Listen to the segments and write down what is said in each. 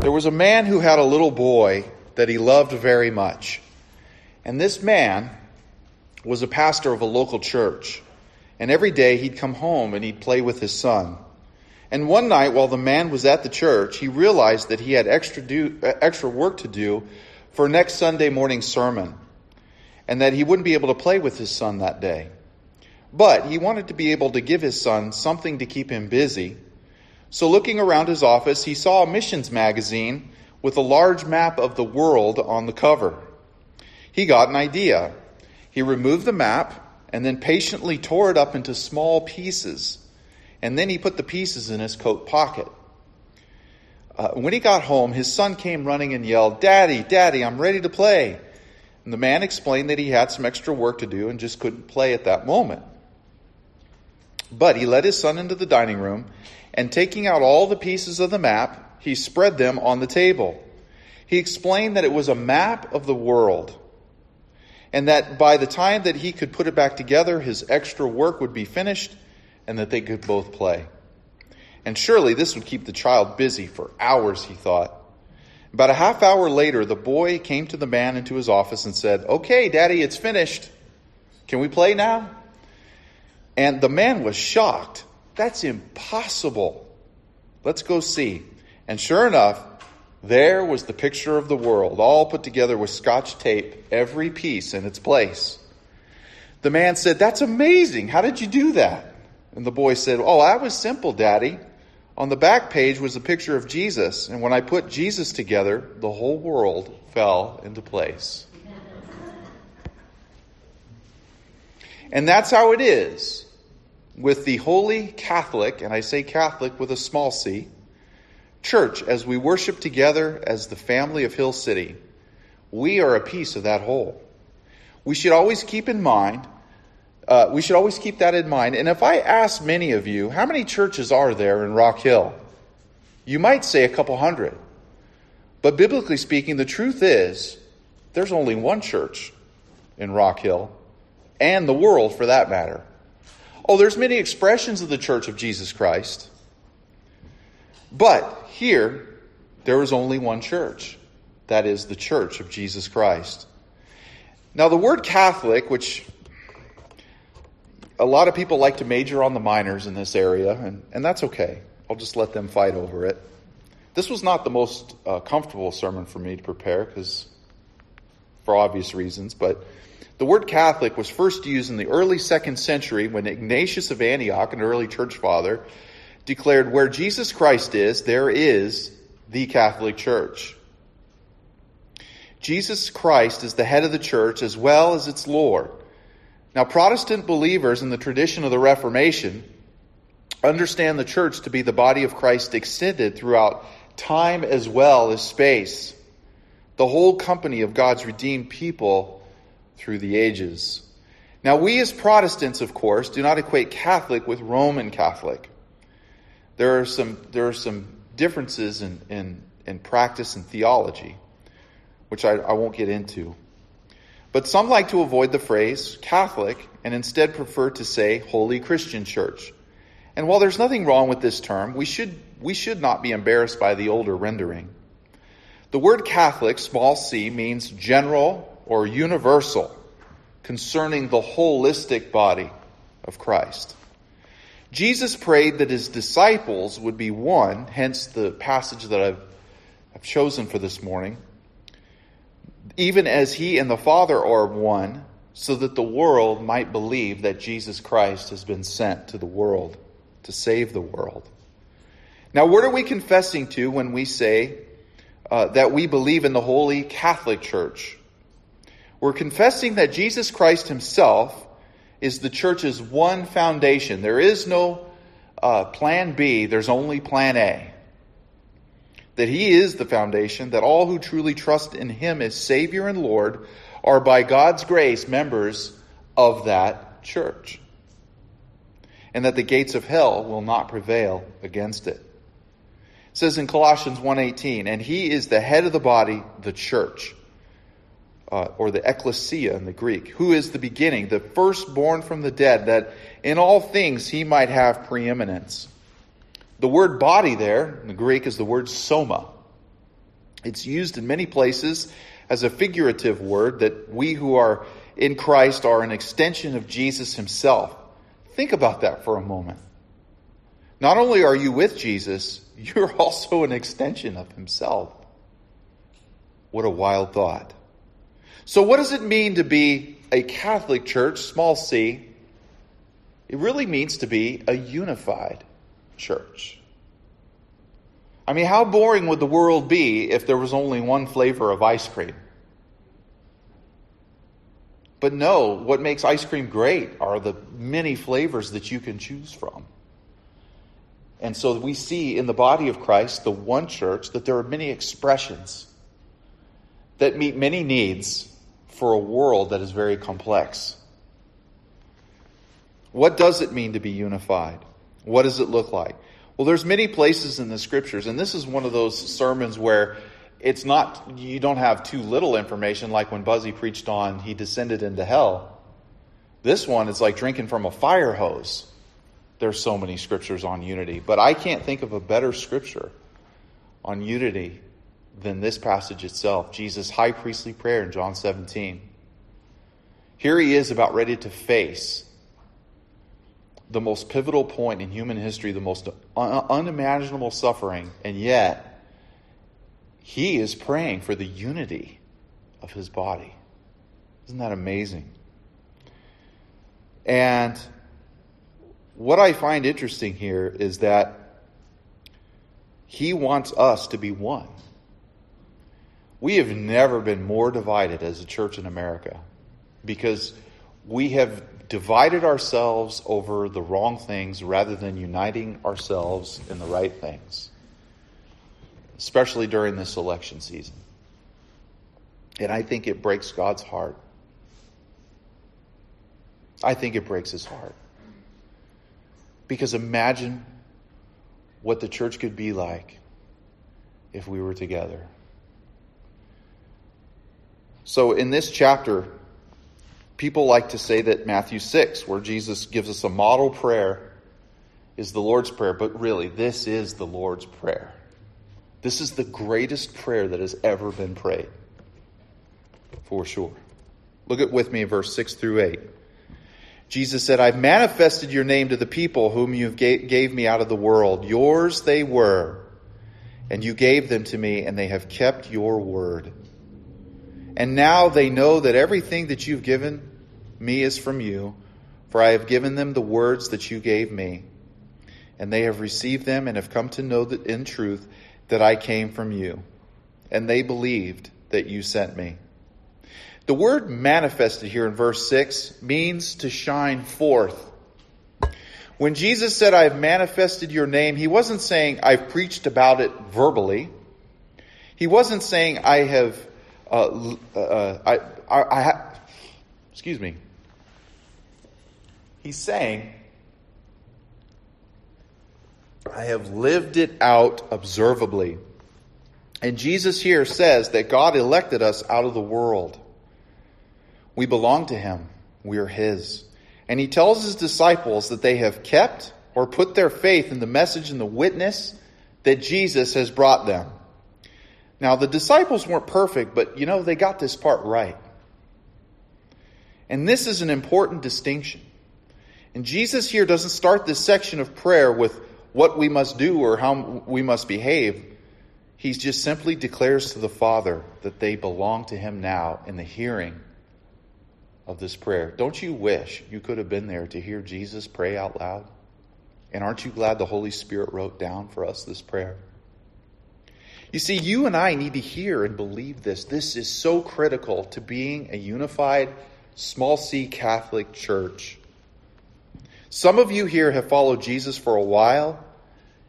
There was a man who had a little boy that he loved very much. And this man was a pastor of a local church. And every day he'd come home and he'd play with his son. And one night, while the man was at the church, he realized that he had extra, do, uh, extra work to do for next Sunday morning sermon, and that he wouldn't be able to play with his son that day. But he wanted to be able to give his son something to keep him busy. So, looking around his office, he saw a missions magazine with a large map of the world on the cover. He got an idea. He removed the map and then patiently tore it up into small pieces. And then he put the pieces in his coat pocket. Uh, when he got home, his son came running and yelled, Daddy, Daddy, I'm ready to play. And the man explained that he had some extra work to do and just couldn't play at that moment. But he led his son into the dining room and taking out all the pieces of the map, he spread them on the table. He explained that it was a map of the world and that by the time that he could put it back together, his extra work would be finished and that they could both play. And surely this would keep the child busy for hours, he thought. About a half hour later, the boy came to the man into his office and said, Okay, daddy, it's finished. Can we play now? And the man was shocked. That's impossible. Let's go see. And sure enough, there was the picture of the world, all put together with scotch tape, every piece in its place. The man said, That's amazing. How did you do that? And the boy said, Oh, I was simple, Daddy. On the back page was a picture of Jesus, and when I put Jesus together, the whole world fell into place. And that's how it is with the Holy Catholic, and I say Catholic with a small c, church as we worship together as the family of Hill City. We are a piece of that whole. We should always keep in mind, uh, we should always keep that in mind. And if I ask many of you, how many churches are there in Rock Hill? You might say a couple hundred. But biblically speaking, the truth is there's only one church in Rock Hill, and the world for that matter. Oh, there's many expressions of the church of Jesus Christ. But here, there is only one church. That is the church of Jesus Christ. Now, the word Catholic, which a lot of people like to major on the minors in this area, and, and that's okay. I'll just let them fight over it. This was not the most uh, comfortable sermon for me to prepare because, for obvious reasons, but the word Catholic was first used in the early second century when Ignatius of Antioch, an early church father, declared, Where Jesus Christ is, there is the Catholic Church. Jesus Christ is the head of the church as well as its Lord. Now, Protestant believers in the tradition of the Reformation understand the church to be the body of Christ extended throughout time as well as space, the whole company of God's redeemed people through the ages. Now, we as Protestants, of course, do not equate Catholic with Roman Catholic. There are some, there are some differences in, in, in practice and theology, which I, I won't get into. But some like to avoid the phrase Catholic and instead prefer to say Holy Christian Church. And while there's nothing wrong with this term, we should, we should not be embarrassed by the older rendering. The word Catholic, small c, means general or universal concerning the holistic body of Christ. Jesus prayed that his disciples would be one, hence the passage that I've, I've chosen for this morning, even as he and the Father are one, so that the world might believe that Jesus Christ has been sent to the world to save the world. Now, what are we confessing to when we say uh, that we believe in the Holy Catholic Church? We're confessing that Jesus Christ himself is the church's one foundation. There is no uh, plan B, there's only plan A. That he is the foundation, that all who truly trust in him as Savior and Lord are by God's grace members of that church. And that the gates of hell will not prevail against it. It says in Colossians 1:18, and he is the head of the body, the church uh, or the ecclesia in the Greek, who is the beginning, the firstborn from the dead, that in all things he might have preeminence. The word body there in the Greek is the word soma. It's used in many places as a figurative word that we who are in Christ are an extension of Jesus himself. Think about that for a moment. Not only are you with Jesus, you're also an extension of himself. What a wild thought. So, what does it mean to be a Catholic church, small c? It really means to be a unified church. I mean, how boring would the world be if there was only one flavor of ice cream? But no, what makes ice cream great are the many flavors that you can choose from. And so we see in the body of Christ, the one church, that there are many expressions that meet many needs for a world that is very complex. What does it mean to be unified? What does it look like? Well, there's many places in the scriptures, and this is one of those sermons where it's not, you don't have too little information like when Buzzy preached on he descended into hell. This one is like drinking from a fire hose. There's so many scriptures on unity, but I can't think of a better scripture on unity than this passage itself Jesus' high priestly prayer in John 17. Here he is about ready to face the most pivotal point in human history, the most un- unimaginable suffering, and yet he is praying for the unity of his body. Isn't that amazing? And what I find interesting here is that he wants us to be one. We have never been more divided as a church in America because we have divided ourselves over the wrong things rather than uniting ourselves in the right things, especially during this election season. And I think it breaks God's heart. I think it breaks his heart. Because imagine what the church could be like if we were together. So, in this chapter, people like to say that Matthew 6, where Jesus gives us a model prayer, is the Lord's Prayer, but really, this is the Lord's Prayer. This is the greatest prayer that has ever been prayed, for sure. Look at with me verse 6 through 8. Jesus said, I've manifested your name to the people whom you gave me out of the world. Yours they were, and you gave them to me, and they have kept your word. And now they know that everything that you've given me is from you, for I have given them the words that you gave me. And they have received them and have come to know that in truth that I came from you. And they believed that you sent me. The word manifested here in verse 6 means to shine forth. When Jesus said, I have manifested your name, he wasn't saying, I've preached about it verbally. He wasn't saying, I have, uh, uh, I, I, I, excuse me, He's saying, I have lived it out observably. And Jesus here says that God elected us out of the world. We belong to Him. We are His. And He tells His disciples that they have kept or put their faith in the message and the witness that Jesus has brought them. Now, the disciples weren't perfect, but you know, they got this part right. And this is an important distinction. And Jesus here doesn't start this section of prayer with what we must do or how we must behave. He just simply declares to the Father that they belong to Him now in the hearing of this prayer. Don't you wish you could have been there to hear Jesus pray out loud? And aren't you glad the Holy Spirit wrote down for us this prayer? You see, you and I need to hear and believe this. This is so critical to being a unified, small c Catholic church. Some of you here have followed Jesus for a while,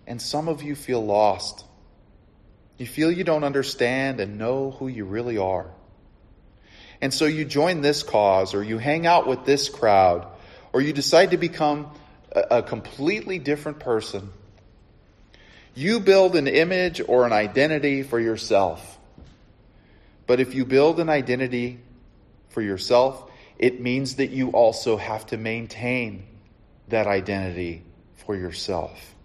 and some of you feel lost. You feel you don't understand and know who you really are. And so you join this cause, or you hang out with this crowd, or you decide to become a, completely different person. You build an image or an identity for yourself. But if you build an identity for yourself, it means that you also have to maintain that identity for yourself.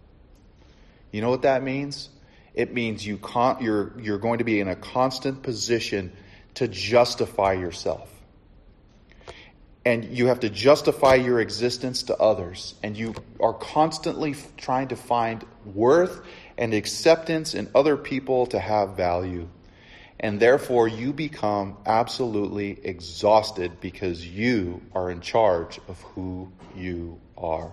You know what that means? It means you con- you're, you're going to be in a constant position to justify yourself. And you have to justify your existence to others. And you are constantly trying to find worth and acceptance in other people to have value. And therefore, you become absolutely exhausted because you are in charge of who you are.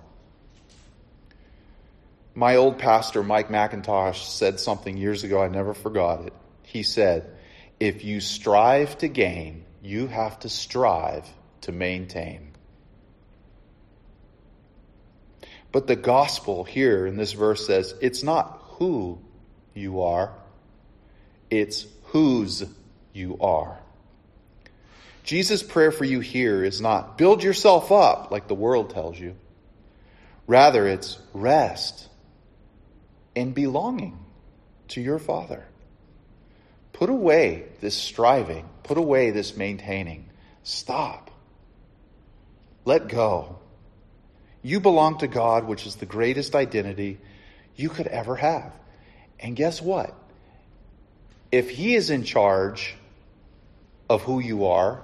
My old pastor, Mike McIntosh, said something years ago, I never forgot it. He said, If you strive to gain, you have to strive to maintain. But the gospel here in this verse says it's not who you are, it's whose you are. Jesus' prayer for you here is not build yourself up like the world tells you. Rather, it's rest in belonging to your Father. Put away this striving, put away this maintaining. Stop. Let go. You belong to God, which is the greatest identity you could ever have. And guess what? if he is in charge of who you are,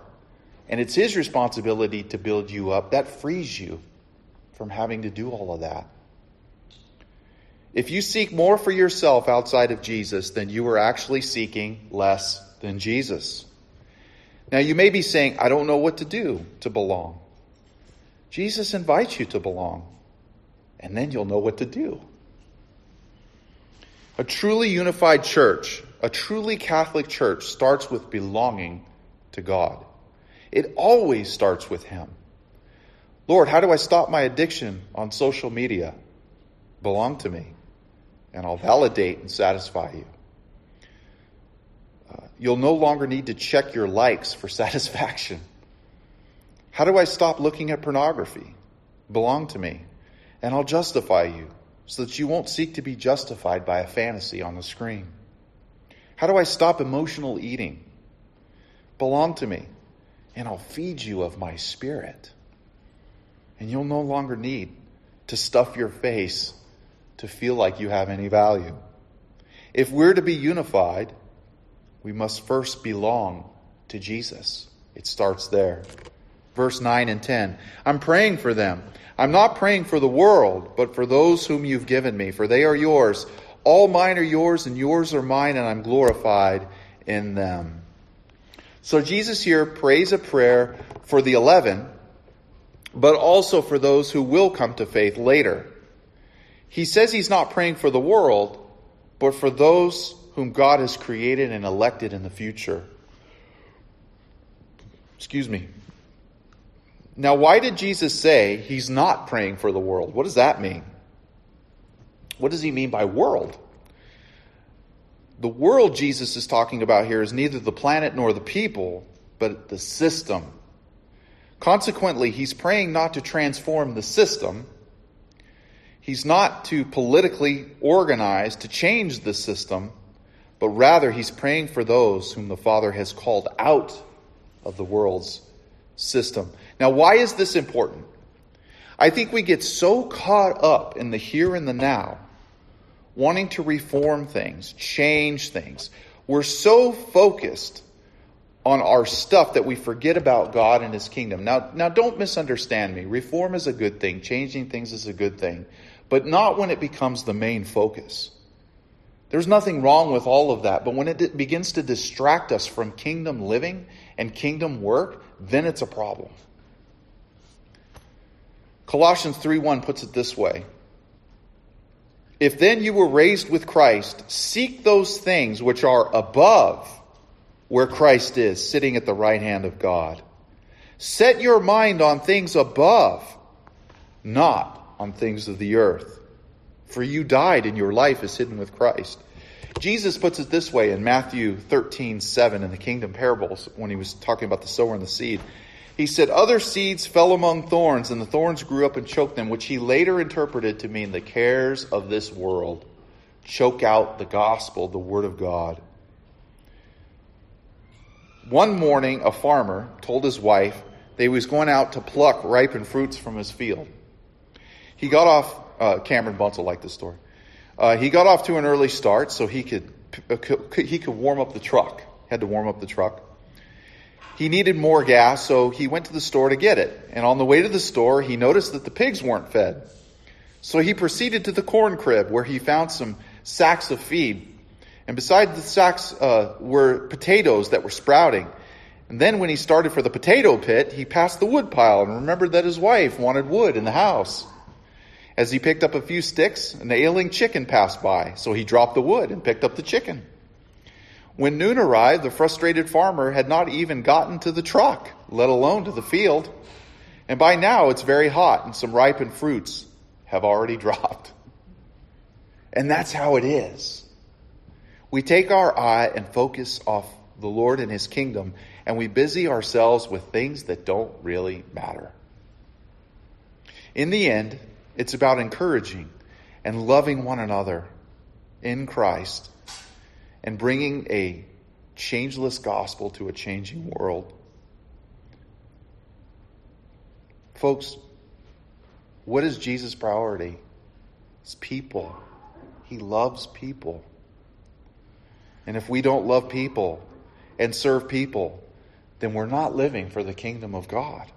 and it's his responsibility to build you up, that frees you from having to do all of that. If you seek more for yourself outside of Jesus, then you are actually seeking less than Jesus. Now, you may be saying, I don't know what to do to belong. Jesus invites you to belong, and then you'll know what to do. A truly unified church a truly Catholic church starts with belonging to God. It always starts with Him. Lord, how do I stop my addiction on social media? Belong to me, and I'll validate and satisfy you. Uh, you'll no longer need to check your likes for satisfaction. How do I stop looking at pornography? Belong to me, and I'll justify you so that you won't seek to be justified by a fantasy on the screen. How do I stop emotional eating? Belong to me, and I'll feed you of my spirit. And you'll no longer need to stuff your face to feel like you have any value. If we're to be unified, we must first belong to Jesus. It starts there. Verse 9 and 10. I'm praying for them. I'm not praying for the world, but for those whom you've given me, for they are yours. All mine are yours, and yours are mine, and I'm glorified in them. So Jesus here prays a prayer for the eleven, but also for those who will come to faith later. He says he's not praying for the world, but for those whom God has created and elected in the future. Excuse me. Now, why did Jesus say he's not praying for the world? What does that mean? What does he mean by world? The world Jesus is talking about here is neither the planet nor the people, but the system. Consequently, he's praying not to transform the system. He's not to politically organize to change the system, but rather he's praying for those whom the Father has called out of the world's system. Now, why is this important? I think we get so caught up in the here and the now wanting to reform things, change things. We're so focused on our stuff that we forget about God and His kingdom. Now, now don't misunderstand me. Reform is a good thing. Changing things is a good thing, but not when it becomes the main focus. There's nothing wrong with all of that, but when it begins to distract us from kingdom living and kingdom work, then it's a problem. Colossians 3:1 puts it this way: if then you were raised with Christ, seek those things which are above where Christ is, sitting at the right hand of God. Set your mind on things above, not on things of the earth. For you died and your life is hidden with Christ. Jesus puts it this way in Matthew 13, 7 in the kingdom parables when he was talking about the sower and the seed. He said, Other seeds fell among thorns, and the thorns grew up and choked them, which he later interpreted to mean the cares of this world choke out the gospel, the word of God. One morning, a farmer told his wife that he was going out to pluck ripened fruits from his field. He got off, uh, Cameron Bunzel liked this story. Uh, he got off to an early start so he could, uh, he could warm up the truck. Had to warm up the truck. He needed more gas, so he went to the store to get it. And on the way to the store, he noticed that the pigs weren't fed. So he proceeded to the corn crib where he found some sacks of feed. And beside the sacks uh, were potatoes that were sprouting. And then when he started for the potato pit, he passed the wood pile and remembered that his wife wanted wood in the house. As he picked up a few sticks, an ailing chicken passed by, so he dropped the wood and picked up the chicken. When noon arrived, the frustrated farmer had not even gotten to the truck, let alone to the field. And by now it's very hot and some ripened fruits have already dropped. And that's how it is. We take our eye and focus off the Lord and His kingdom, and we busy ourselves with things that don't really matter. In the end, it's about encouraging and loving one another in Christ and bringing a changeless gospel to a changing world. Folks, what is Jesus' priority? It's people. He loves people. And if we don't love people and serve people, then we're not living for the kingdom of God.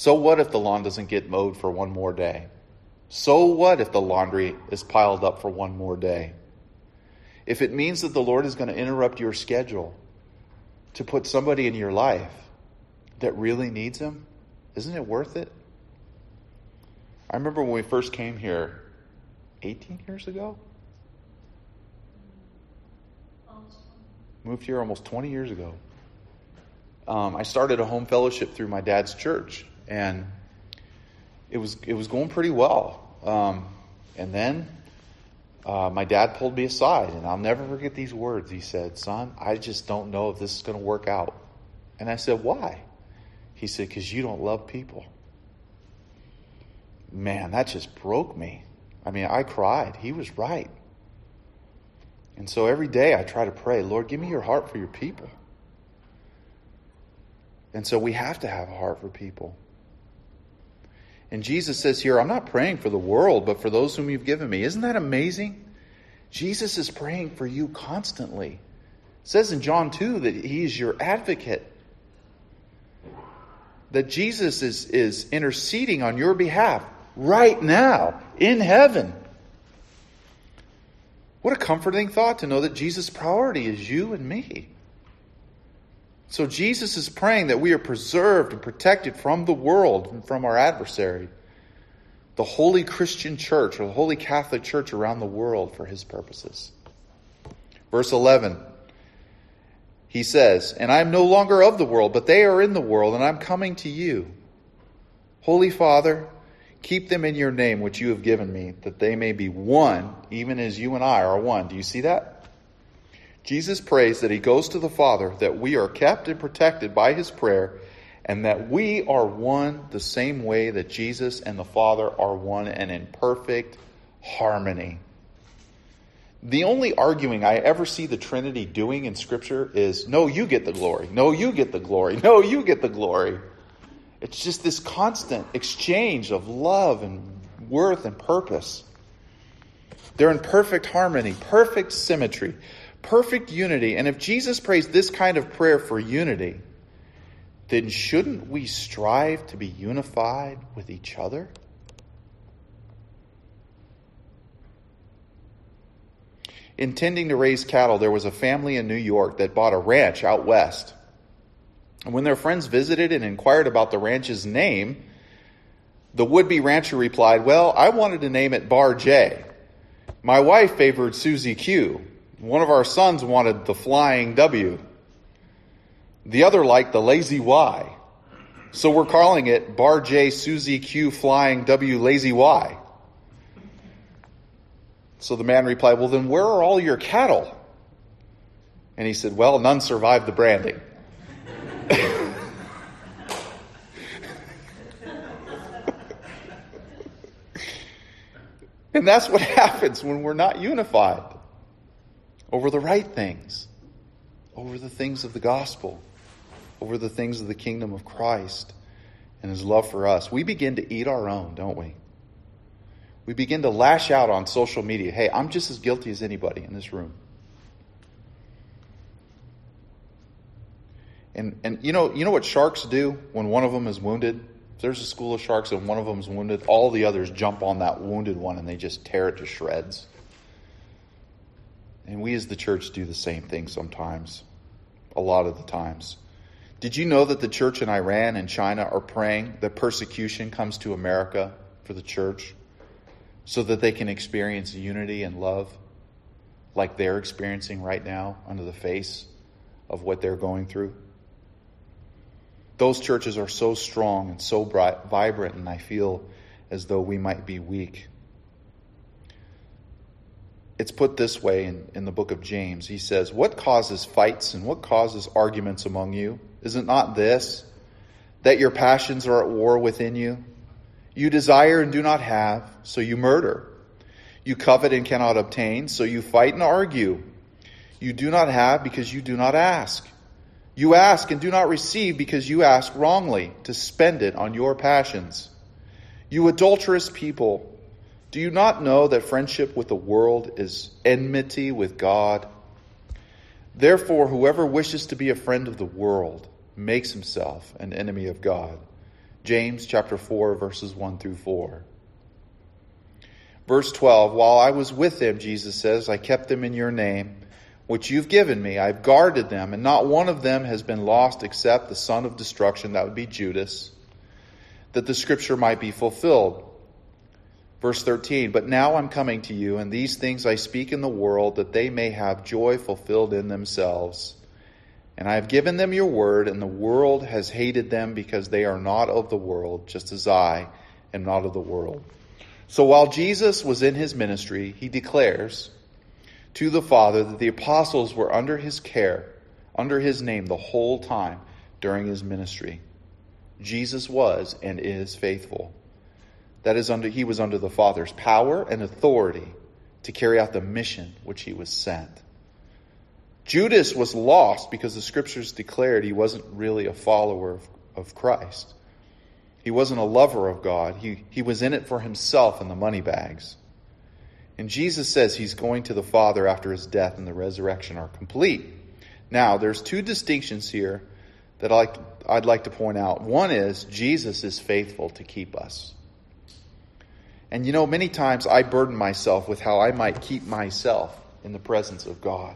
So what if the lawn doesn't get mowed for one more day? So what if the laundry is piled up for one more day? If it means that the Lord is going to interrupt your schedule to put somebody in your life that really needs Him, isn't it worth it? I remember when we first came here 18 years ago. Moved here almost 20 years ago. Um, I started a home fellowship through my dad's church and it was it was going pretty well. Um, and then uh, my dad pulled me aside, and I'll never forget these words. He said, "Son, I just don't know if this is going to work out." And I said, "Why?" He said, "Because you don't love people." Man, that just broke me. I mean, I cried. He was right. And so every day I try to pray, Lord, give me your heart for your people. And so we have to have a heart for people. And Jesus says here, I'm not praying for the world, but for those whom you've given me. Isn't that amazing? Jesus is praying for you constantly. It says in John 2 that he is your advocate. That Jesus is, is interceding on your behalf right now in heaven. What a comforting thought to know that Jesus' priority is you and me. So Jesus is praying that we are preserved and protected from the world and from our adversary, the holy Christian church or the holy Catholic church around the world for his purposes. Verse 11, he says, And I am no longer of the world, but they are in the world, and I'm coming to you. Holy Father, keep them in your name which you have given me, that they may be one, even as you and I are one. Do you see that? Jesus prays that he goes to the Father, that we are kept and protected by his prayer, and that we are one the same way that Jesus and the Father are one and in perfect harmony. The only arguing I ever see the Trinity doing in Scripture is no, you get the glory. No, you get the glory. No, you get the glory. It's just this constant exchange of love and worth and purpose. They're in perfect harmony, perfect symmetry perfect unity. And if Jesus prays this kind of prayer for unity, then shouldn't we strive to be unified with each other? Intending to raise cattle, there was a family in New York that bought a ranch out west. And when their friends visited and inquired about the ranch's name, the would be rancher replied, Well, I wanted to name it Bar J. My wife favored Susie Q. One of our sons wanted the flying W. The other liked the lazy Y. So we're calling it Bar J Susie Q Flying W Lazy Y. So the man replied, Well, then where are all your cattle? And he said, Well, none survived the branding. and that's what happens when we're not unified over the right things, over the things of the gospel, over the things of the kingdom of Christ and his love for us. We begin to eat our own, don't we? We begin to lash out on social media. Hey, I'm just as guilty as anybody in this room. And, and you know you know what sharks do when one of them is wounded? If there's a school of sharks and one of them is wounded, all the others jump on that wounded one and they just tear it to shreds. And we as the church do the same thing sometimes, a lot of the times. Did you know that the church in Iran and China are praying that persecution comes to America for the church so that they can experience unity and love like they're experiencing right now under the face of what they're going through? Those churches are so strong and so bright, vibrant, and I feel as though we might be weak. It's put this way in, in the book of James. He says, What causes fights and what causes arguments among you? Is it not this, that your passions are at war within you? You desire and do not have, so you murder. You covet and cannot obtain, so you fight and argue. You do not have because you do not ask. You ask and do not receive because you ask wrongly to spend it on your passions. You adulterous people, do you not know that friendship with the world is enmity with God? Therefore, whoever wishes to be a friend of the world makes himself an enemy of God. James chapter 4 verses 1 through 4. Verse 12, while I was with them, Jesus says, I kept them in your name which you've given me. I've guarded them, and not one of them has been lost except the son of destruction, that would be Judas, that the scripture might be fulfilled. Verse 13, but now I'm coming to you, and these things I speak in the world, that they may have joy fulfilled in themselves. And I have given them your word, and the world has hated them because they are not of the world, just as I am not of the world. So while Jesus was in his ministry, he declares, to the Father that the apostles were under his care, under his name the whole time during his ministry. Jesus was and is faithful. That is under he was under the Father's power and authority to carry out the mission which he was sent. Judas was lost because the scriptures declared he wasn't really a follower of, of Christ. He wasn't a lover of God. He, he was in it for himself and the money bags. And Jesus says he's going to the Father after his death and the resurrection are complete. Now, there's two distinctions here that like, I'd like to point out. One is Jesus is faithful to keep us. And you know, many times I burden myself with how I might keep myself in the presence of God.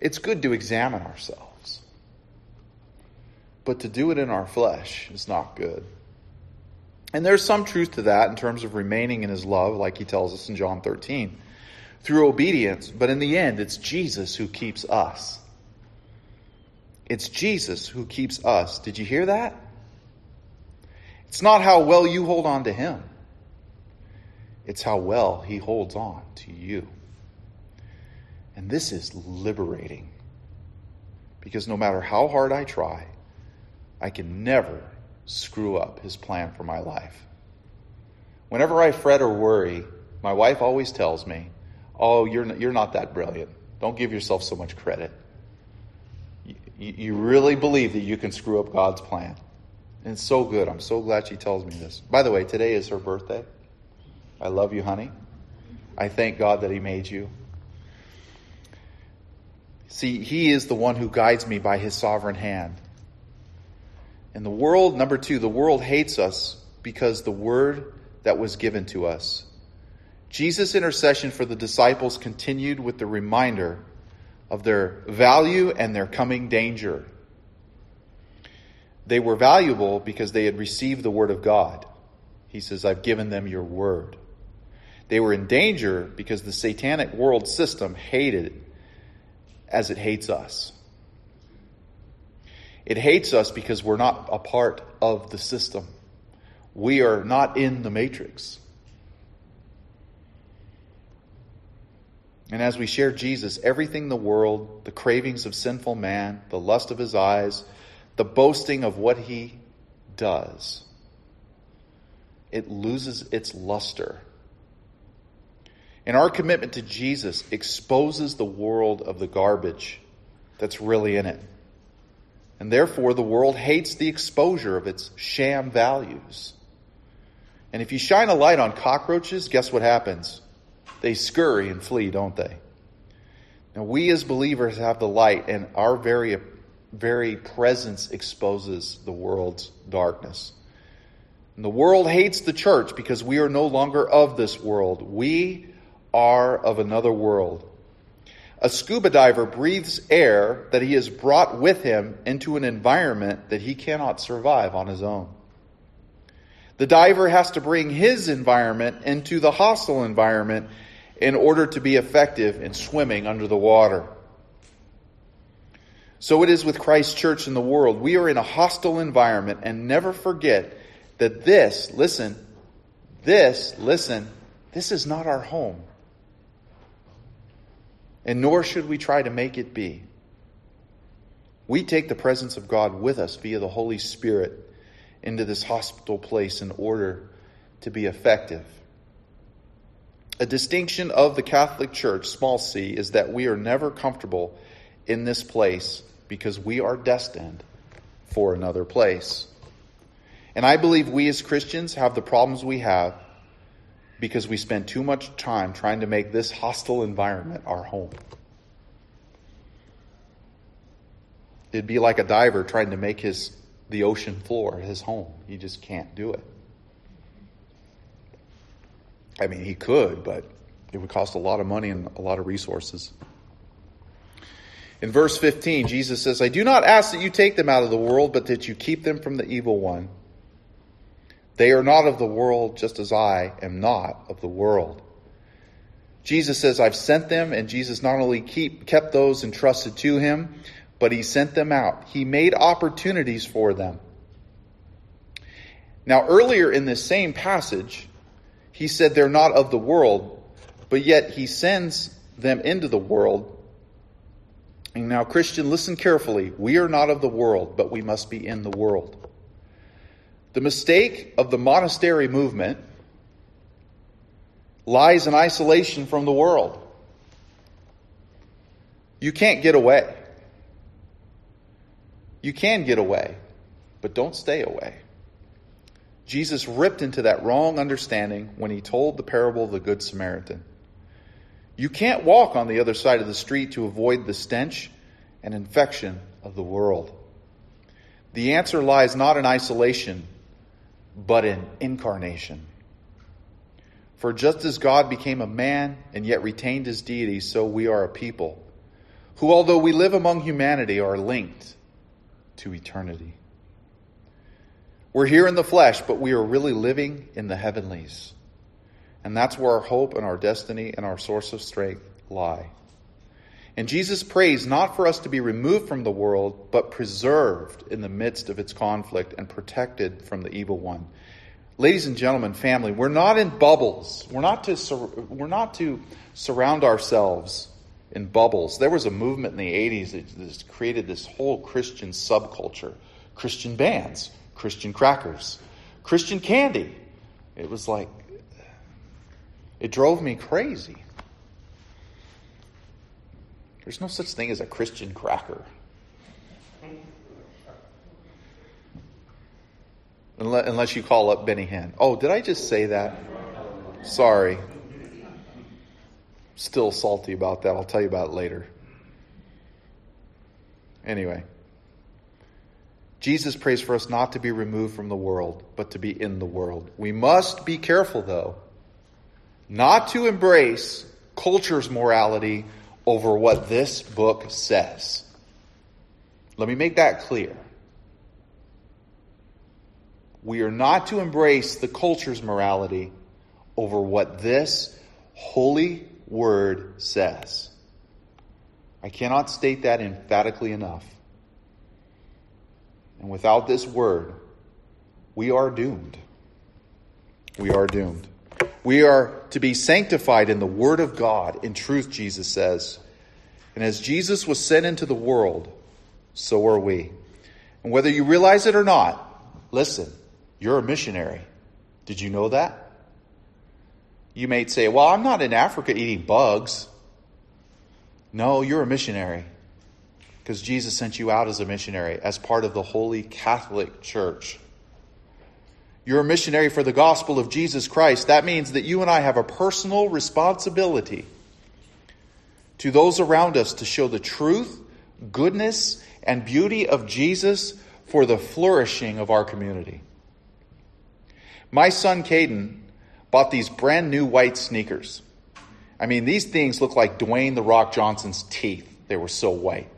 It's good to examine ourselves, but to do it in our flesh is not good. And there's some truth to that in terms of remaining in his love, like he tells us in John 13, through obedience. But in the end, it's Jesus who keeps us. It's Jesus who keeps us. Did you hear that? It's not how well you hold on to him, it's how well he holds on to you. And this is liberating. Because no matter how hard I try, I can never screw up his plan for my life. Whenever I fret or worry, my wife always tells me, Oh, you're, you're not that brilliant. Don't give yourself so much credit. You, you really believe that you can screw up God's plan. And it's so good. I'm so glad she tells me this. By the way, today is her birthday. I love you, honey. I thank God that He made you. See, He is the one who guides me by His sovereign hand. And the world, number two, the world hates us because the word that was given to us. Jesus' intercession for the disciples continued with the reminder of their value and their coming danger. They were valuable because they had received the word of God. He says, I've given them your word. They were in danger because the satanic world system hated it as it hates us. It hates us because we're not a part of the system. We are not in the matrix. And as we share Jesus, everything the world, the cravings of sinful man, the lust of his eyes, the boasting of what he does, it loses its luster. And our commitment to Jesus exposes the world of the garbage that's really in it. And therefore, the world hates the exposure of its sham values. And if you shine a light on cockroaches, guess what happens? They scurry and flee, don't they? Now, we as believers have the light, and our very, very presence exposes the world's darkness. And the world hates the church because we are no longer of this world. We are of another world. A scuba diver breathes air that he has brought with him into an environment that he cannot survive on his own. The diver has to bring his environment into the hostile environment in order to be effective in swimming under the water. So it is with Christ's church in the world. We are in a hostile environment and never forget that this, listen, this, listen, this is not our home and nor should we try to make it be. We take the presence of God with us via the Holy Spirit into this hospital place in order to be effective. A distinction of the Catholic Church, small c, is that we are never comfortable in this place because we are destined for another place. And I believe we as Christians have the problems we have because we spend too much time trying to make this hostile environment our home. It'd be like a diver trying to make his the ocean floor his home. He just can't do it. I mean, he could, but it would cost a lot of money and a lot of resources. In verse 15, Jesus says, I do not ask that you take them out of the world, but that you keep them from the evil one. They are not of the world, just as I am not of the world. Jesus says, I've sent them, and Jesus not only keep, kept those entrusted to him, but he sent them out. He made opportunities for them. Now, earlier in this same passage, he said they're not of the world, but yet he sends them into the world. And now, Christian, listen carefully. We are not of the world, but we must be in the world. The mistake of the monastery movement lies in isolation from the world. You can't get away. You can get away, but don't stay away. Jesus ripped into that wrong understanding when he told the parable of the Good Samaritan. You can't walk on the other side of the street to avoid the stench and infection of the world. The answer lies not in isolation, but in incarnation. For just as God became a man and yet retained his deity, so we are a people who, although we live among humanity, are linked to eternity. We're here in the flesh, but we are really living in the heavenlies. And that's where our hope and our destiny and our source of strength lie. And Jesus prays not for us to be removed from the world, but preserved in the midst of its conflict and protected from the evil one. Ladies and gentlemen, family, we're not in bubbles. We're not to, sur- we're not to surround ourselves in bubbles. There was a movement in the 80s that created this whole Christian subculture Christian bands, Christian crackers, Christian candy. It was like, it drove me crazy. There's no such thing as a Christian cracker. Unless you call up Benny Hinn. Oh, did I just say that? Sorry. Still salty about that. I'll tell you about it later. Anyway, Jesus prays for us not to be removed from the world, but to be in the world. We must be careful, though, not to embrace culture's morality over what this book says. Let me make that clear. We are not to embrace the culture's morality over what this holy word says. I cannot state that emphatically enough. And without this word, we are doomed. We are doomed. We are to be sanctified in the Word of God, in truth, Jesus says. And as Jesus was sent into the world, so are we. And whether you realize it or not, listen, you're a missionary. Did you know that? You may say, Well, I'm not in Africa eating bugs. No, you're a missionary because Jesus sent you out as a missionary, as part of the Holy Catholic Church. You're a missionary for the gospel of Jesus Christ, that means that you and I have a personal responsibility to those around us to show the truth, goodness, and beauty of Jesus for the flourishing of our community. My son Caden bought these brand new white sneakers. I mean, these things look like Dwayne the Rock Johnson's teeth. They were so white.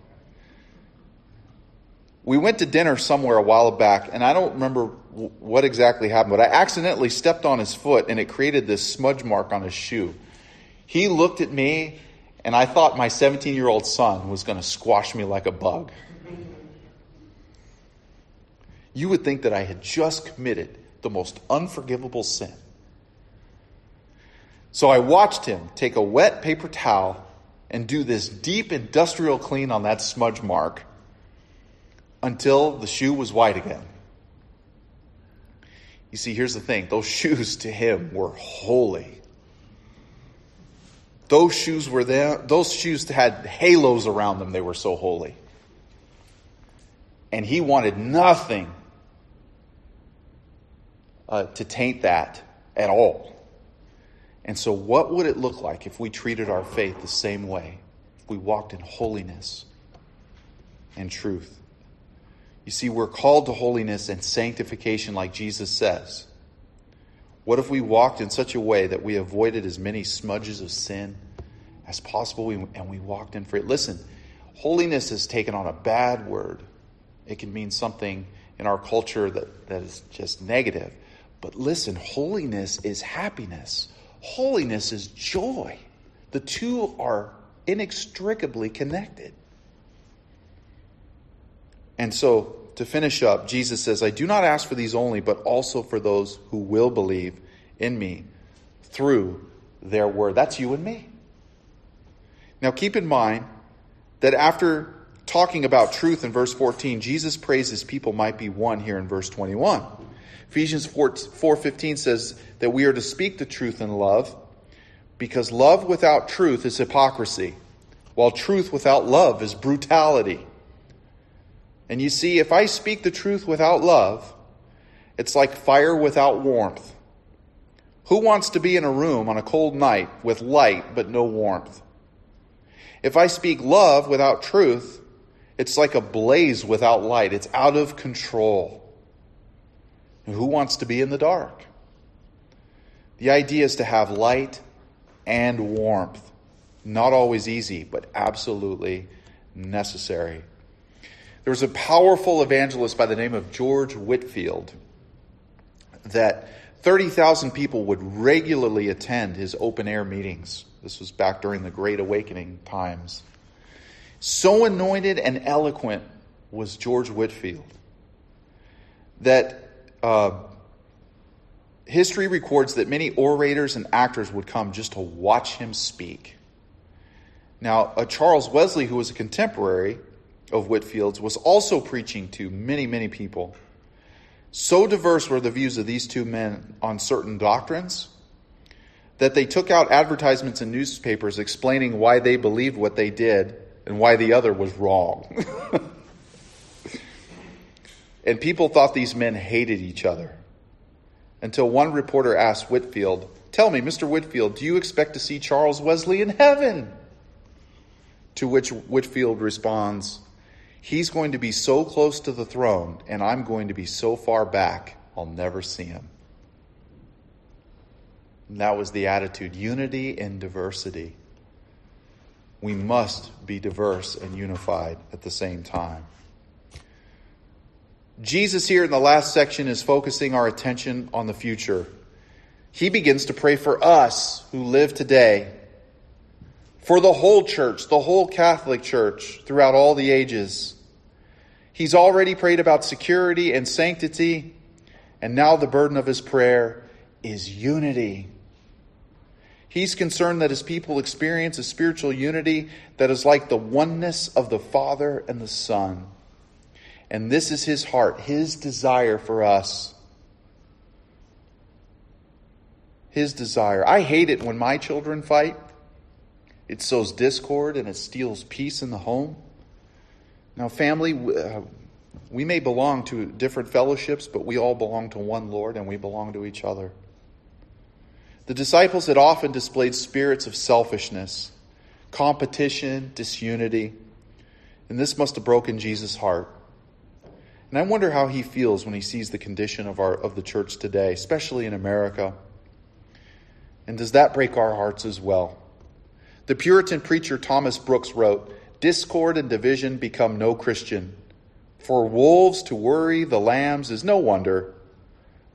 We went to dinner somewhere a while back, and I don't remember what exactly happened, but I accidentally stepped on his foot and it created this smudge mark on his shoe. He looked at me, and I thought my 17 year old son was going to squash me like a bug. You would think that I had just committed the most unforgivable sin. So I watched him take a wet paper towel and do this deep industrial clean on that smudge mark until the shoe was white again. You see, here's the thing those shoes to him were holy. Those shoes were there, those shoes had halos around them, they were so holy. And he wanted nothing uh, to taint that at all. And so, what would it look like if we treated our faith the same way? If we walked in holiness and truth? You see, we're called to holiness and sanctification, like Jesus says. What if we walked in such a way that we avoided as many smudges of sin as possible and we walked in free? Listen, holiness has taken on a bad word. It can mean something in our culture that, that is just negative. But listen, holiness is happiness, holiness is joy. The two are inextricably connected. And so, to finish up, Jesus says, I do not ask for these only, but also for those who will believe in me through their word. That's you and me. Now, keep in mind that after talking about truth in verse 14, Jesus prays his people might be one here in verse 21. Ephesians 4, 4.15 says that we are to speak the truth in love because love without truth is hypocrisy, while truth without love is brutality. And you see, if I speak the truth without love, it's like fire without warmth. Who wants to be in a room on a cold night with light but no warmth? If I speak love without truth, it's like a blaze without light. It's out of control. And who wants to be in the dark? The idea is to have light and warmth. Not always easy, but absolutely necessary. There was a powerful evangelist by the name of George Whitefield that 30,000 people would regularly attend his open air meetings. This was back during the Great Awakening times. So anointed and eloquent was George Whitefield that uh, history records that many orators and actors would come just to watch him speak. Now, uh, Charles Wesley, who was a contemporary, of Whitefield's was also preaching to many, many people. So diverse were the views of these two men on certain doctrines that they took out advertisements in newspapers explaining why they believed what they did and why the other was wrong. and people thought these men hated each other. Until one reporter asked Whitefield, Tell me, Mr. Whitefield, do you expect to see Charles Wesley in heaven? To which Whitefield responds, He's going to be so close to the throne, and I'm going to be so far back, I'll never see him. And that was the attitude unity and diversity. We must be diverse and unified at the same time. Jesus, here in the last section, is focusing our attention on the future. He begins to pray for us who live today for the whole church, the whole Catholic Church throughout all the ages. He's already prayed about security and sanctity, and now the burden of his prayer is unity. He's concerned that his people experience a spiritual unity that is like the oneness of the Father and the Son. And this is his heart, his desire for us. His desire. I hate it when my children fight. It sows discord and it steals peace in the home. Now, family, uh, We may belong to different fellowships, but we all belong to one Lord and we belong to each other. The disciples had often displayed spirits of selfishness, competition, disunity, and this must have broken Jesus' heart. And I wonder how he feels when he sees the condition of, our, of the church today, especially in America. And does that break our hearts as well? The Puritan preacher Thomas Brooks wrote Discord and division become no Christian. For wolves to worry the lambs is no wonder,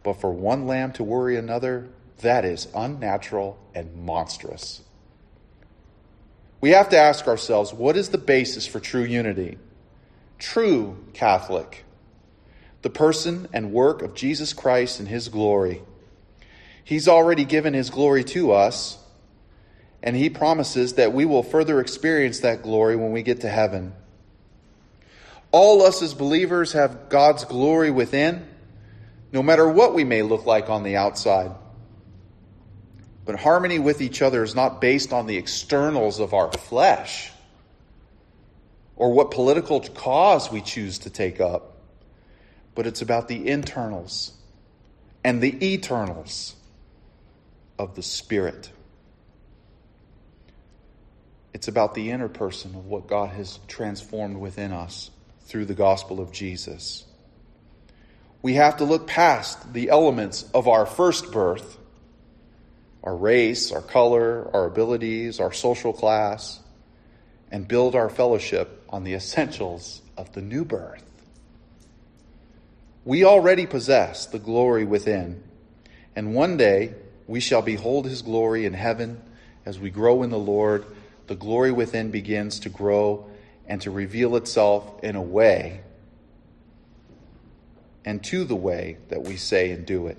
but for one lamb to worry another, that is unnatural and monstrous. We have to ask ourselves what is the basis for true unity? True Catholic. The person and work of Jesus Christ and his glory. He's already given his glory to us, and he promises that we will further experience that glory when we get to heaven. All us as believers have God's glory within, no matter what we may look like on the outside. But harmony with each other is not based on the externals of our flesh or what political cause we choose to take up, but it's about the internals and the eternals of the Spirit. It's about the inner person of what God has transformed within us through the gospel of Jesus. We have to look past the elements of our first birth our race, our color, our abilities, our social class, and build our fellowship on the essentials of the new birth. We already possess the glory within, and one day we shall behold his glory in heaven as we grow in the Lord. The glory within begins to grow and to reveal itself in a way and to the way that we say and do it.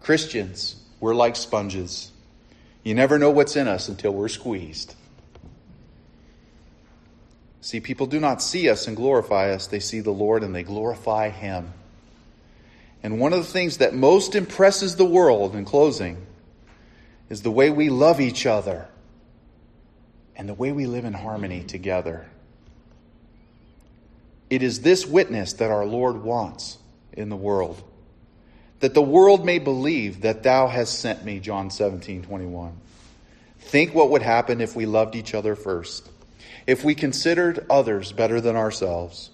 Christians, we're like sponges. You never know what's in us until we're squeezed. See, people do not see us and glorify us, they see the Lord and they glorify Him. And one of the things that most impresses the world in closing is the way we love each other and the way we live in harmony together. It is this witness that our Lord wants in the world that the world may believe that thou hast sent me, John 17, 21. Think what would happen if we loved each other first, if we considered others better than ourselves.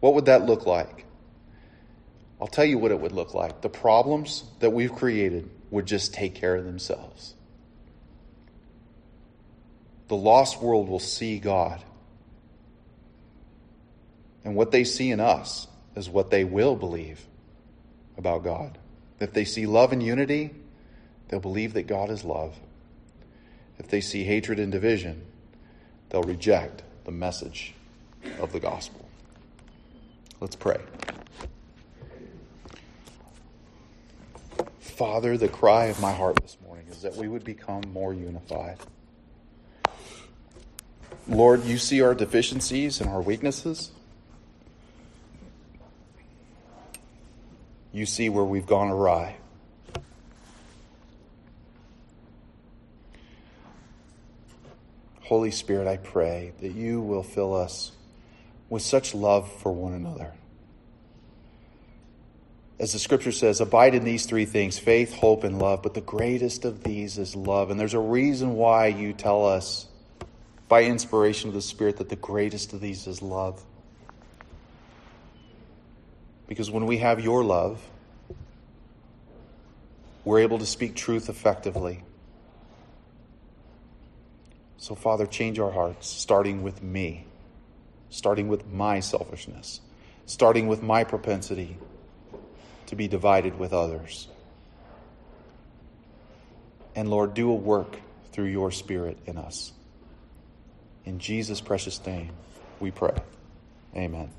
What would that look like? I'll tell you what it would look like. The problems that we've created would just take care of themselves. The lost world will see God. And what they see in us is what they will believe about God. If they see love and unity, they'll believe that God is love. If they see hatred and division, they'll reject the message of the gospel. Let's pray. Father, the cry of my heart this morning is that we would become more unified. Lord, you see our deficiencies and our weaknesses. you see where we've gone awry. Holy Spirit, I pray that you will fill us with such love for one another. As the scripture says, abide in these three things faith, hope, and love. But the greatest of these is love. And there's a reason why you tell us by inspiration of the Spirit that the greatest of these is love. Because when we have your love, we're able to speak truth effectively. So, Father, change our hearts, starting with me, starting with my selfishness, starting with my propensity to be divided with others. And Lord, do a work through your Spirit in us. In Jesus' precious name, we pray. Amen.